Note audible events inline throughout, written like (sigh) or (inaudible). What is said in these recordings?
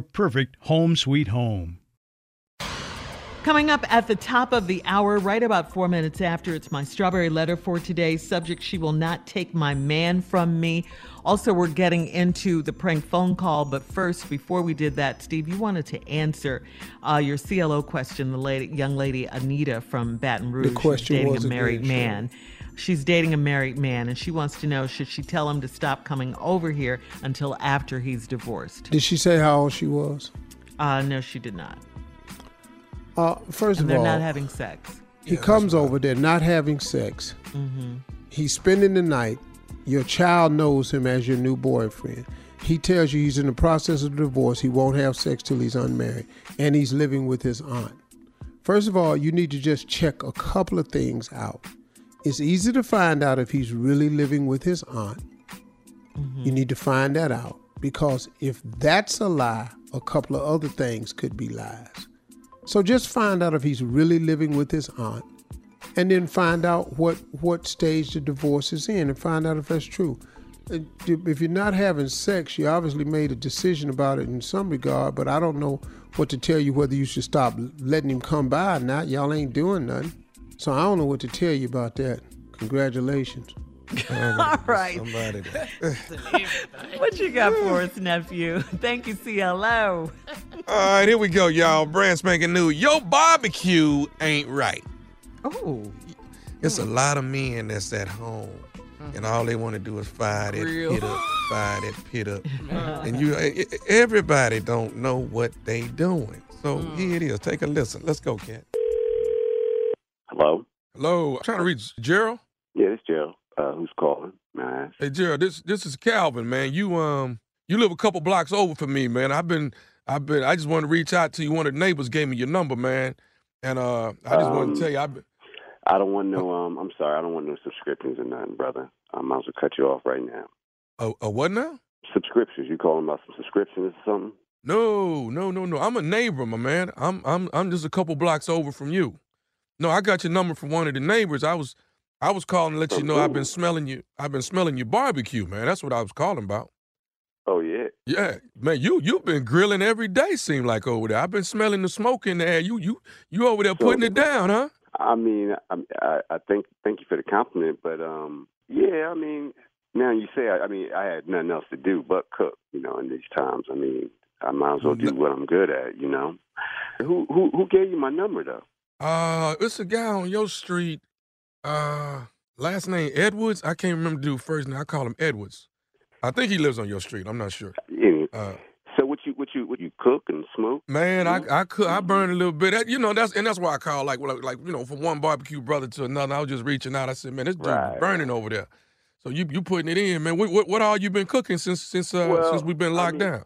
perfect home sweet home. Coming up at the top of the hour, right about four minutes after, it's my strawberry letter for today. Subject She Will Not Take My Man From Me. Also, we're getting into the prank phone call, but first, before we did that, Steve, you wanted to answer uh, your CLO question. The lady, young lady Anita from Baton Rouge, The question dating was a married man. Sharon. Man. She's dating a married man, and she wants to know should she tell him to stop coming over here until after he's divorced? Did she say how old she was? Uh, no, she did not. Uh, first And of they're all, not having sex. he comes over. They're not having sex. Mm-hmm. He's spending the night. Your child knows him as your new boyfriend. He tells you he's in the process of divorce. He won't have sex till he's unmarried, and he's living with his aunt. First of all, you need to just check a couple of things out. It's easy to find out if he's really living with his aunt. You mm-hmm. need to find that out because if that's a lie, a couple of other things could be lies. So just find out if he's really living with his aunt and then find out what what stage the divorce is in and find out if that's true. If you're not having sex, you obviously made a decision about it in some regard, but I don't know what to tell you whether you should stop letting him come by or not. Y'all ain't doing nothing. So I don't know what to tell you about that. Congratulations. (laughs) All right. Somebody. (laughs) What you got for us, nephew? (laughs) Thank you, CLO. All right, here we go, y'all. Brand spanking new. Your barbecue ain't right. Oh. It's a lot of men that's at home, and mm-hmm. all they want to do is fire that Grill. pit up, fire that pit up, and you, e- e- everybody don't know what they doing. So here it is. Take a listen. Let's go, Cat. Hello? Hello. I'm trying to reach Gerald. Yeah, it's Gerald. Uh, who's calling? Ask? Hey Gerald, this this is Calvin, man. You um you live a couple blocks over from me, man. I've been I've been I just wanted to reach out to you. One of the neighbors gave me your number, man. And uh I just wanted Um, to tell you I've been I don't want no. Um, I'm sorry. I don't want no subscriptions or nothing, brother. I might as well cut you off right now. A, a what now? Subscriptions. You calling about some subscriptions or something? No, no, no, no. I'm a neighbor, my man. I'm I'm I'm just a couple blocks over from you. No, I got your number from one of the neighbors. I was I was calling to let you know I've been smelling you. I've been smelling your barbecue, man. That's what I was calling about. Oh yeah. Yeah, man. You you've been grilling every day. Seem like over there. I've been smelling the smoke in the air. You you you over there putting it down, huh? I mean, I, I, thank thank you for the compliment, but um, yeah, I mean, now you say, I, I mean, I had nothing else to do but cook, you know, in these times. I mean, I might as well do what I'm good at, you know. Who who who gave you my number though? Uh, it's a guy on your street. Uh, last name Edwards. I can't remember the dude first name. I call him Edwards. I think he lives on your street. I'm not sure. Yeah. Uh, so what you what you what you cook and smoke? Man, I I cook, I burn a little bit. That, you know, that's and that's why I call like like you know from one barbecue brother to another. I was just reaching out. I said, man, this dude's Right. burning over there. So you you putting it in, man. What what, what all you been cooking since since uh, Well, since we've been I locked mean, down?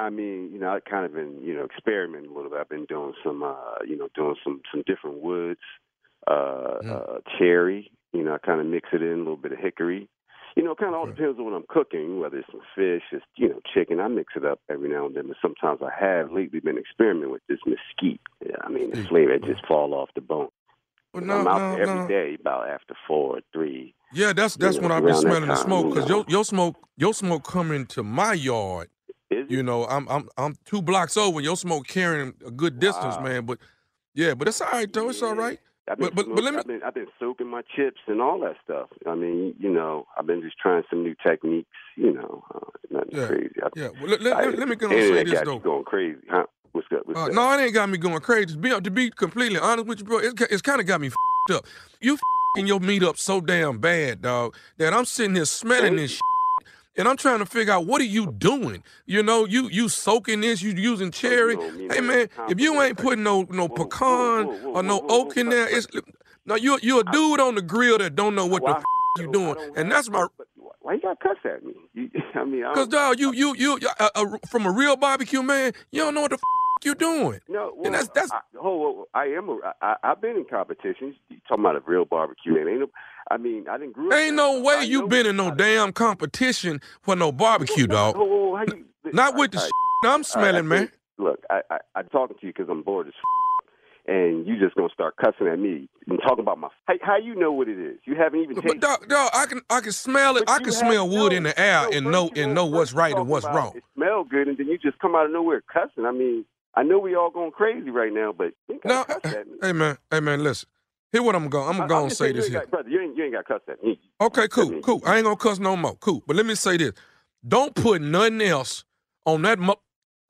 I mean, you know, I kind of been, you know, experimenting a little bit. I've been doing some, uh, you know, doing some some different woods, uh, uh, cherry. You know, I kind of mix it in a little bit of hickory. You know, kind of all depends on what I'm cooking. Whether it's some fish, it's you know, chicken. I mix it up every now and then. But sometimes I have lately been experimenting with this mesquite. Yeah, I mean, the flavor just fall off the bone. Well, I'm out no, every no. day about after four or three. Yeah, that's that's you when I've been smelling the time, smoke you because know. your your smoke your smoke coming to my yard. You know, I'm I'm I'm two blocks over. Your smoke carrying a good distance, Wow. man. But yeah, but it's all right though. It's all right. I've been, But but, but let me I've been I've been soaking my chips and all that stuff. I mean, you know, I've been just trying some new techniques. You know, uh, nothing Yeah, crazy. I, yeah. Well, let- I- let- let me go and say this, though. Going crazy, huh? What's good? What's Uh, good? no, it ain't got me going crazy. To be, to be completely honest with you, bro, it's, it's kind of got me fed up. You fing your meat up so damn bad, dog, that I'm sitting here smelling this shit, and I'm trying to figure out what are you doing? You know, you you soaking this, you using cherry. Hey man, if you ain't putting no no pecan or no oak in there, it's no you you a dude on the grill that don't know what the f- you doing, and that's my Why you got cuss at me? You, (laughs) I mean, I Cause don't- dog, you you you uh, uh, from a real barbecue man, you don't know what the f- you doing. No, well, and that's that's I, oh, I am. A, I, I've been in competitions. You talking about a real barbecue? man? ain't no. I mean, I didn't grow up. Ain't no way you been in no damn competition for no barbecue, dog. Whoa, whoa, you, Not with the all right. I'm smelling, right, man. Look, I, I, I'm talking to you because I'm bored as and you just gonna start cussing at me and talking about my. How, how you know what it is? You haven't even But dog, dog, I can I can smell it. But I can smell wood no, in the air no, and know and know what's right and what's wrong. It smell good, and then you just come out of nowhere cussing. I mean, I know we all going crazy right now, but No, gotta cuss at me. hey man, hey man, listen. Here what I'm going. I'm gonna I'm say this here. got- brother. You ain't you ain't got cuss at me. Okay, cool, cool. I ain't gonna cuss no more. Cool. But let me say this. Don't put nothing else on that mo-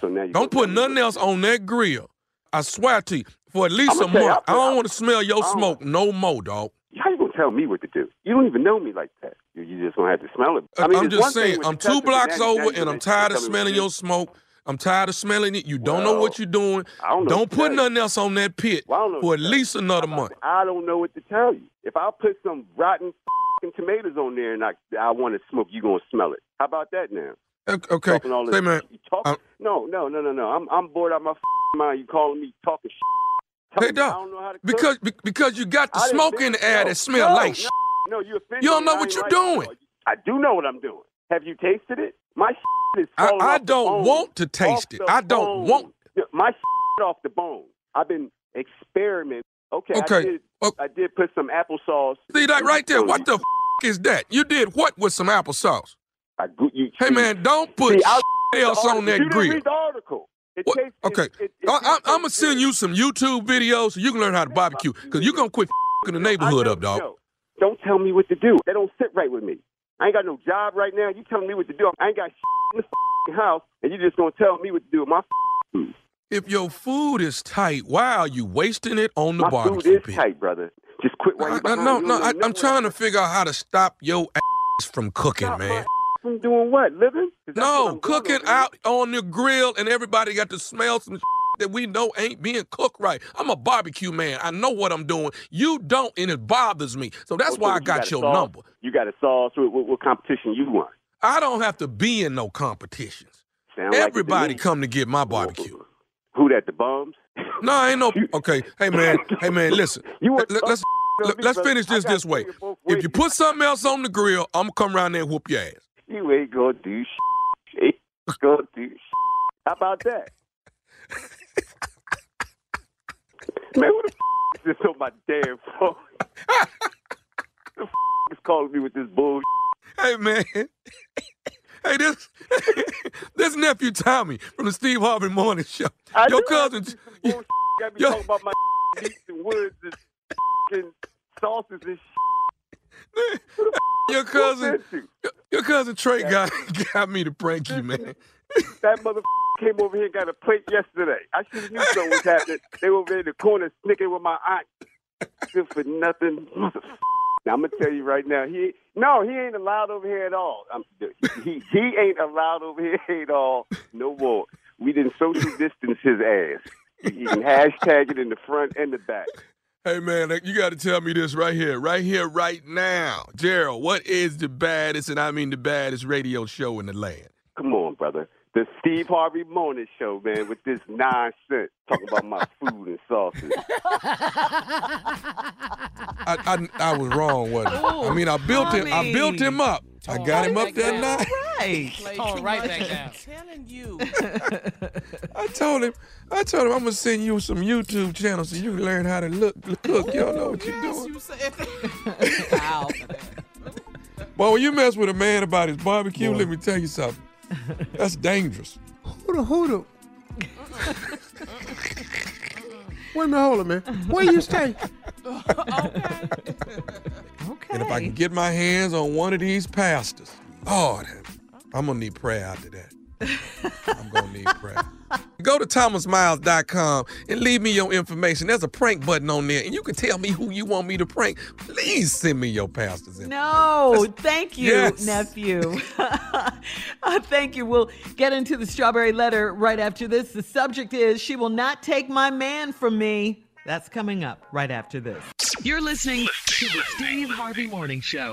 So now you Don't put nothing else on that grill. I swear to you, for at least a I'ma tell you, month. I don't want to smell your smoke no more, dog. How you gonna tell me what to do? You don't even know me like that. You, you just gonna have to smell it. I uh, mean, am just saying, I'm two cuss it, but blocks now you- now over and I'm tired of tell me what smelling your smoke. I'm tired of smelling it. You don't know what you're doing. I don't know Don't put nothing else on that pit Well, I don't know for at least another month. I don't know what to tell you. If I put some rotten fing tomatoes on there and I I want to smoke, you gonna smell it. How about that now? Okay, okay. All this, Say, man, no, no, no, no, no. I'm I'm bored out of my fing mind. You calling me talking shit. Hey, me I dog, don't know how to because be- because you got the smoke in the air that smell like no, shit. No, you offended You don't know what you're doing. I do know what I'm doing. Have you tasted it? My (laughs) is I, falling I off don't bone. want to taste it. I don't bone. want. my (laughs) shit off the bone. I've been experimenting. Okay, I Okay. did. Oh. I did put some applesauce. See that right there? What the f- (laughs) is that? You did what with some applesauce? I, you, Hey man, don't put see, I else on You that didn't grill. read the article. Tastes- Okay, it- it- it I, am gonna send you some YouTube videos so you can learn how to barbecue. Cause you're gonna quit f***ing the neighborhood up, dog. Don't tell me what to do. That don't sit right with me. I ain't got no job right now. You telling me what to do? I ain't got in the house, and you just gonna tell me what to do with my food. If your food is tight, why are you wasting it on the My barbecue food is pit? tight, brother. Just quit while I- you I- behind. no, no, I, I'm trying to figure out how to stop your ass from cooking, Stop man. From doing what? Living? No, cooking out on the grill and everybody got to smell some that we know ain't being cooked right. I'm a barbecue man. I know what I'm doing. You don't, and it bothers me. So that's so why I you got your number. You got a sauce. What, what, what competition you want? I don't have to be in no competitions. Sound like it to Everybody come to get my barbecue. Who that? The bums? No, ain't no. (laughs) Okay, hey man, (laughs) hey man, listen. You Let, us Let- Let's finish this this way. If you put something else on the grill, I'm gonna come around there and whoop your ass. You ain't gonna do (laughs) shit. Ain't gonna do shit. How about that? Man, what the f- is this on my damn phone? (laughs) the f- is calling me with this bullshit? Hey man. Hey, this (laughs) this nephew Tommy from the Steve Harvey Morning Show. I Your cousin, had to do some bullshit. Got me Yo- talking about my (laughs) meats and woods and f***ing sauces and shit. your cousin, your, your cousin Trey got got me to prank you, man. That mother came over here and got a plate yesterday. I should have knew something was happening. They were over in the corner snicking with my aunt. Good for nothing. Now I'm gonna tell you right now, he no, he ain't allowed over here at all. I'm, he he ain't allowed over here (laughs) at all. No more. We didn't social distance his ass. You can hashtag it in the front and the back. Hey man, you got to tell me this right here, right here, right now, Gerald. What is the baddest, and I mean the baddest radio show in the land? Come on, brother. The Steve Harvey Morning Show, man, with this nonsense talking about my (laughs) food and sauces. I, I, I was wrong, wasn't I? I mean, I built him. I built him up. I got him up there nice. Right. (laughs) Tone right back down. telling you. I told him. I told him I'm gonna send you some YouTube channels so you can learn how to look, cook. You don't know what you're doing. you said that. (laughs) Ow. Boy, when you mess with a man about his barbecue, let me tell you something. That's dangerous. Hold on, hold on. Wait a minute, hold on, man. Where you stay? (laughs) Okay. And if I can get my hands on one of these pastors, Lord, I'm gonna need prayer after that. I'm gonna need prayer. Go to thomasmiles.com and leave me your information. There's a prank button on there, and you can tell me who you want me to prank. Please send me your pastor's information. No, thank you, Yes. nephew. (laughs) Uh, thank you. We'll get into the strawberry letter right after this. The subject is She Will Not Take My Man from Me. That's coming up right after this. You're listening to the Steve Harvey Morning Show.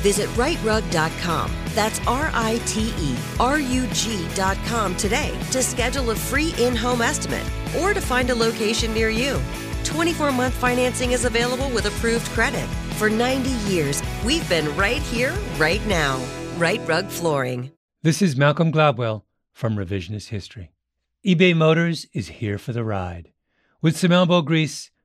Visit riterug.com. That's R I T E R U G.com today to schedule a free in home estimate or to find a location near you. 24 month financing is available with approved credit. For 90 years, we've been right here, right now. Rite Rug Flooring. This is Malcolm Gladwell from Revisionist History. eBay Motors is here for the ride. With some elbow grease,